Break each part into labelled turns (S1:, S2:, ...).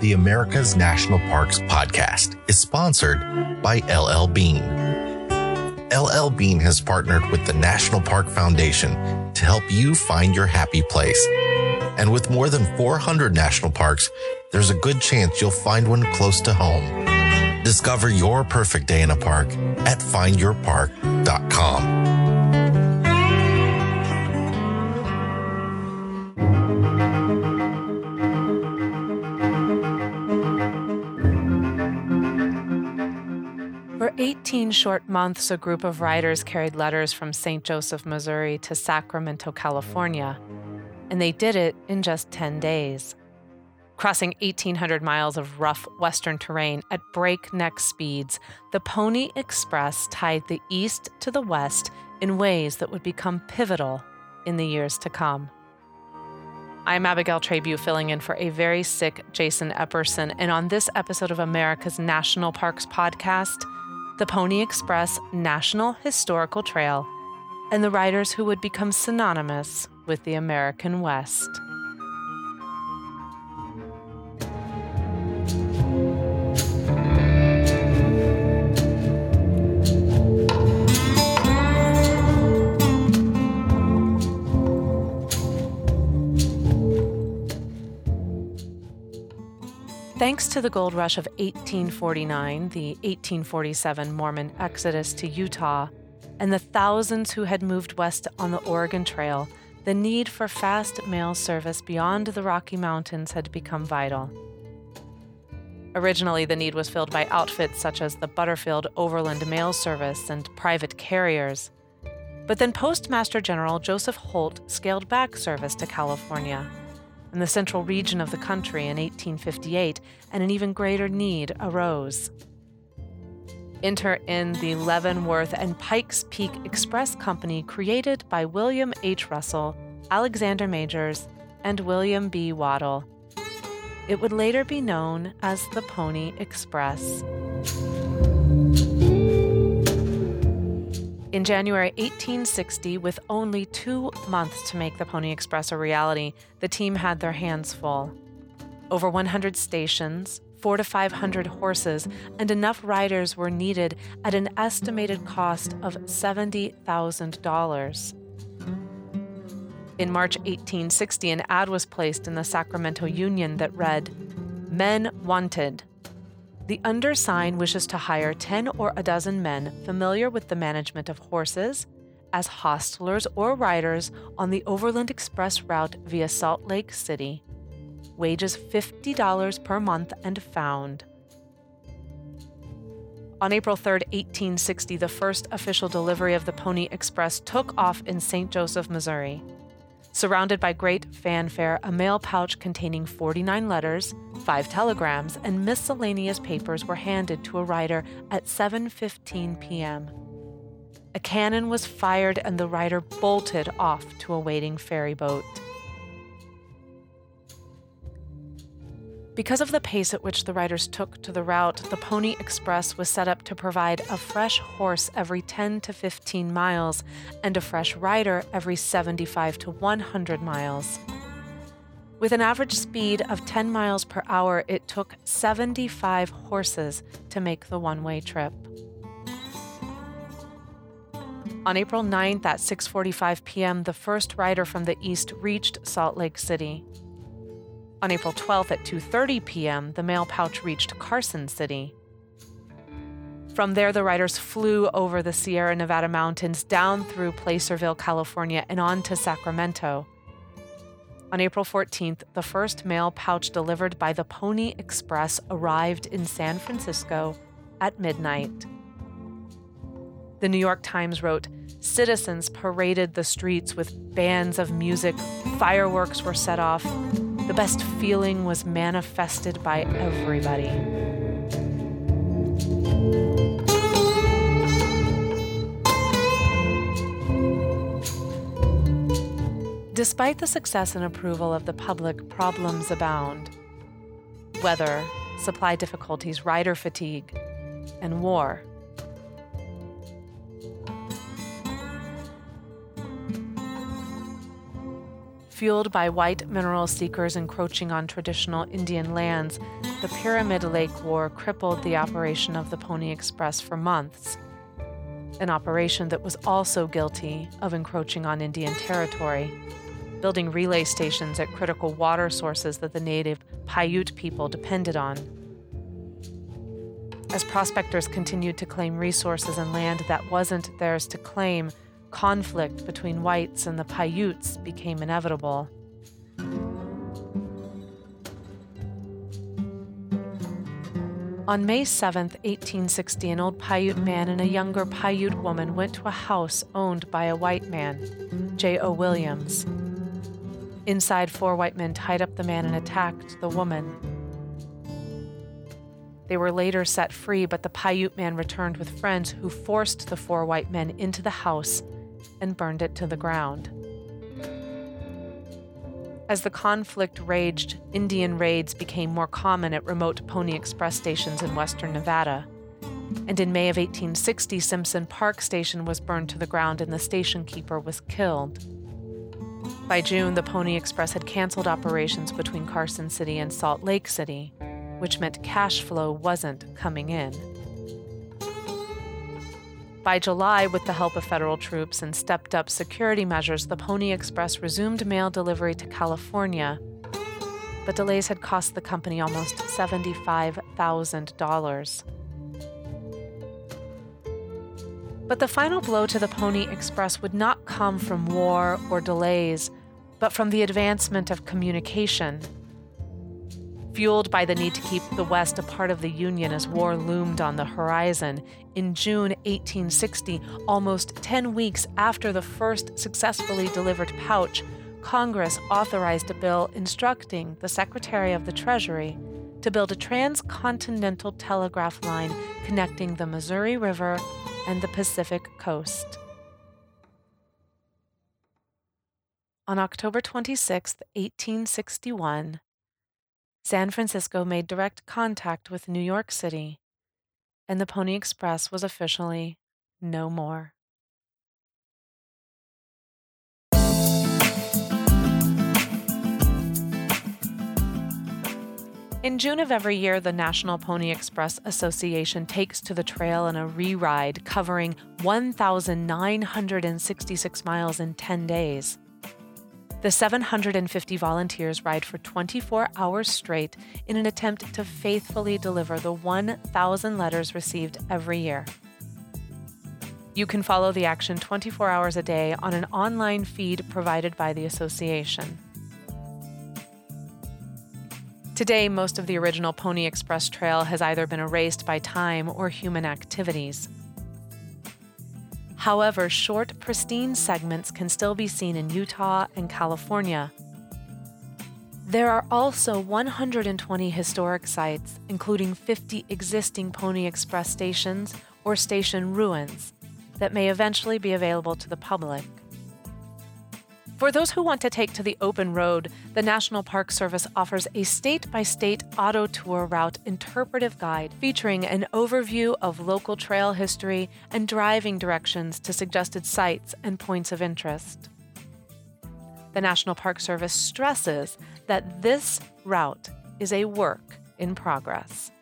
S1: The America's National Parks podcast is sponsored by LL Bean. LL Bean has partnered with the National Park Foundation to help you find your happy place. And with more than 400 national parks, there's a good chance you'll find one close to home. Discover your perfect day in a park at findyourpark.com.
S2: For 18 short months, a group of riders carried letters from St. Joseph, Missouri to Sacramento, California, and they did it in just 10 days. Crossing 1,800 miles of rough western terrain at breakneck speeds, the Pony Express tied the east to the west in ways that would become pivotal in the years to come. I'm Abigail Trabue filling in for a very sick Jason Epperson, and on this episode of America's National Parks podcast, the Pony Express National Historical Trail, and the riders who would become synonymous with the American West. To the gold rush of 1849, the 1847 Mormon exodus to Utah, and the thousands who had moved west on the Oregon Trail, the need for fast mail service beyond the Rocky Mountains had become vital. Originally, the need was filled by outfits such as the Butterfield Overland Mail Service and private carriers. But then Postmaster General Joseph Holt scaled back service to California in the central region of the country in 1858, and an even greater need arose. Enter in the Leavenworth and Pikes Peak Express Company, created by William H. Russell, Alexander Majors, and William B. Waddell. It would later be known as the Pony Express. In January 1860, with only two months to make the Pony Express a reality, the team had their hands full. Over 100 stations, four to 500 horses, and enough riders were needed at an estimated cost of $70,000. In March 1860, an ad was placed in the Sacramento Union that read, Men Wanted, the undersigned wishes to hire 10 or a dozen men familiar with the management of horses as hostlers or riders on the Overland Express route via Salt Lake City. Wages $50 per month and found. On April 3, 1860, the first official delivery of the Pony Express took off in St. Joseph, Missouri. Surrounded by great fanfare, a mail pouch containing 49 letters, 5 telegrams, and miscellaneous papers were handed to a rider at 7:15 p.m. A cannon was fired and the rider bolted off to a waiting ferry boat. Because of the pace at which the riders took to the route, the Pony Express was set up to provide a fresh horse every 10 to 15 miles and a fresh rider every 75 to 100 miles. With an average speed of 10 miles per hour, it took 75 horses to make the one way trip. On April 9th at 6:45 p.m., the first rider from the east reached Salt Lake City. On April 12th at 2:30 p.m., the mail pouch reached Carson City. From there, the riders flew over the Sierra Nevada mountains down through Placerville, California, and on to Sacramento. On April 14th, the first mail pouch delivered by the Pony Express arrived in San Francisco at midnight. The New York Times wrote Citizens paraded the streets with bands of music, fireworks were set off, the best feeling was manifested by everybody. Despite the success and approval of the public, problems abound. Weather, supply difficulties, rider fatigue, and war. Fueled by white mineral seekers encroaching on traditional Indian lands, the Pyramid Lake War crippled the operation of the Pony Express for months. An operation that was also guilty of encroaching on Indian territory, building relay stations at critical water sources that the native Paiute people depended on. As prospectors continued to claim resources and land that wasn't theirs to claim, conflict between whites and the Paiutes became inevitable. On May 7, 1860, an old Paiute man and a younger Paiute woman went to a house owned by a white man, J.O. Williams. Inside, four white men tied up the man and attacked the woman. They were later set free, but the Paiute man returned with friends who forced the four white men into the house and burned it to the ground. As the conflict raged, Indian raids became more common at remote Pony Express stations in western Nevada. And in May of 1860, Simpson Park Station was burned to the ground and the station keeper was killed. By June, the Pony Express had canceled operations between Carson City and Salt Lake City, which meant cash flow wasn't coming in. By July, with the help of federal troops and stepped up security measures, the Pony Express resumed mail delivery to California. But delays had cost the company almost $75,000. But the final blow to the Pony Express would not come from war or delays, but from the advancement of communication fueled by the need to keep the West a part of the Union as war loomed on the horizon. In June 1860, almost 10 weeks after the first successfully delivered pouch, Congress authorized a bill instructing the Secretary of the Treasury to build a transcontinental telegraph line connecting the Missouri River and the Pacific coast. On October 26, 1861, San Francisco made direct contact with New York City, and the Pony Express was officially no more. In June of every year, the National Pony Express Association takes to the trail in a re-ride covering 1,966 miles in 10 days. The 750 volunteers ride for 24 hours straight in an attempt to faithfully deliver the 1,000 letters received every year. You can follow the action 24 hours a day on an online feed provided by the association. Today, most of the original Pony Express trail has either been erased by time or human activities. However, short, pristine segments can still be seen in Utah and California. There are also 120 historic sites, including 50 existing Pony Express stations or station ruins, that may eventually be available to the public. For those who want to take to the open road, the National Park Service offers a state by state auto tour route interpretive guide featuring an overview of local trail history and driving directions to suggested sites and points of interest. The National Park Service stresses that this route is a work in progress.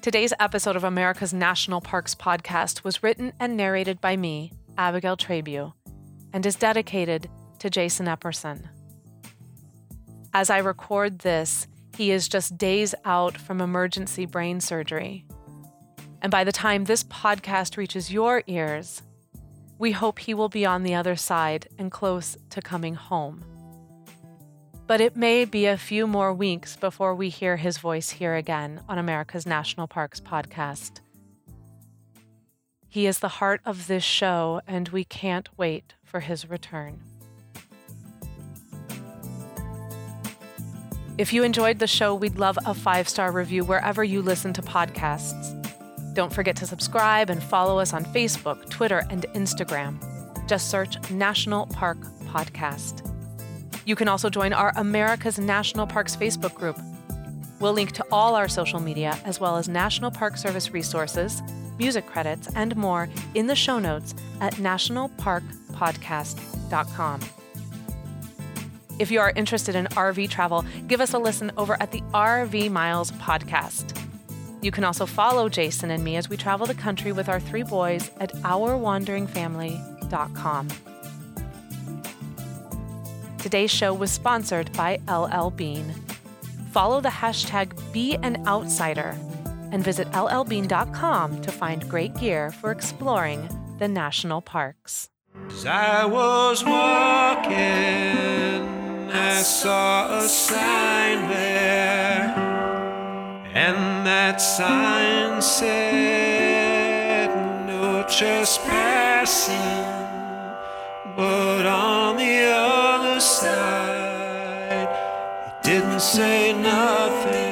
S2: Today's episode of America's National Parks podcast was written and narrated by me, Abigail Trabue and is dedicated to Jason Epperson. As I record this, he is just days out from emergency brain surgery. And by the time this podcast reaches your ears, we hope he will be on the other side and close to coming home. But it may be a few more weeks before we hear his voice here again on America's National Parks podcast. He is the heart of this show, and we can't wait for his return. If you enjoyed the show, we'd love a five star review wherever you listen to podcasts. Don't forget to subscribe and follow us on Facebook, Twitter, and Instagram. Just search National Park Podcast. You can also join our America's National Parks Facebook group. We'll link to all our social media as well as National Park Service resources, music credits, and more in the show notes at nationalparkpodcast.com. If you are interested in RV travel, give us a listen over at the RV Miles podcast. You can also follow Jason and me as we travel the country with our three boys at OurWanderingFamily.com. Today's show was sponsored by LL Bean. Follow the hashtag BeAnOutsider and visit llbean.com to find great gear for exploring the national parks.
S3: As I was walking, I saw a sign there, and that sign said, No trespassing. But on the other side, it didn't say nothing.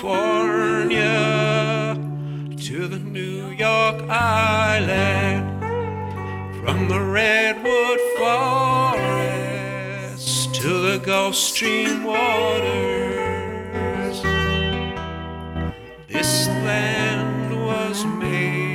S3: California to the New York Island. From the Redwood Forest to the Gulf Stream waters. This land was made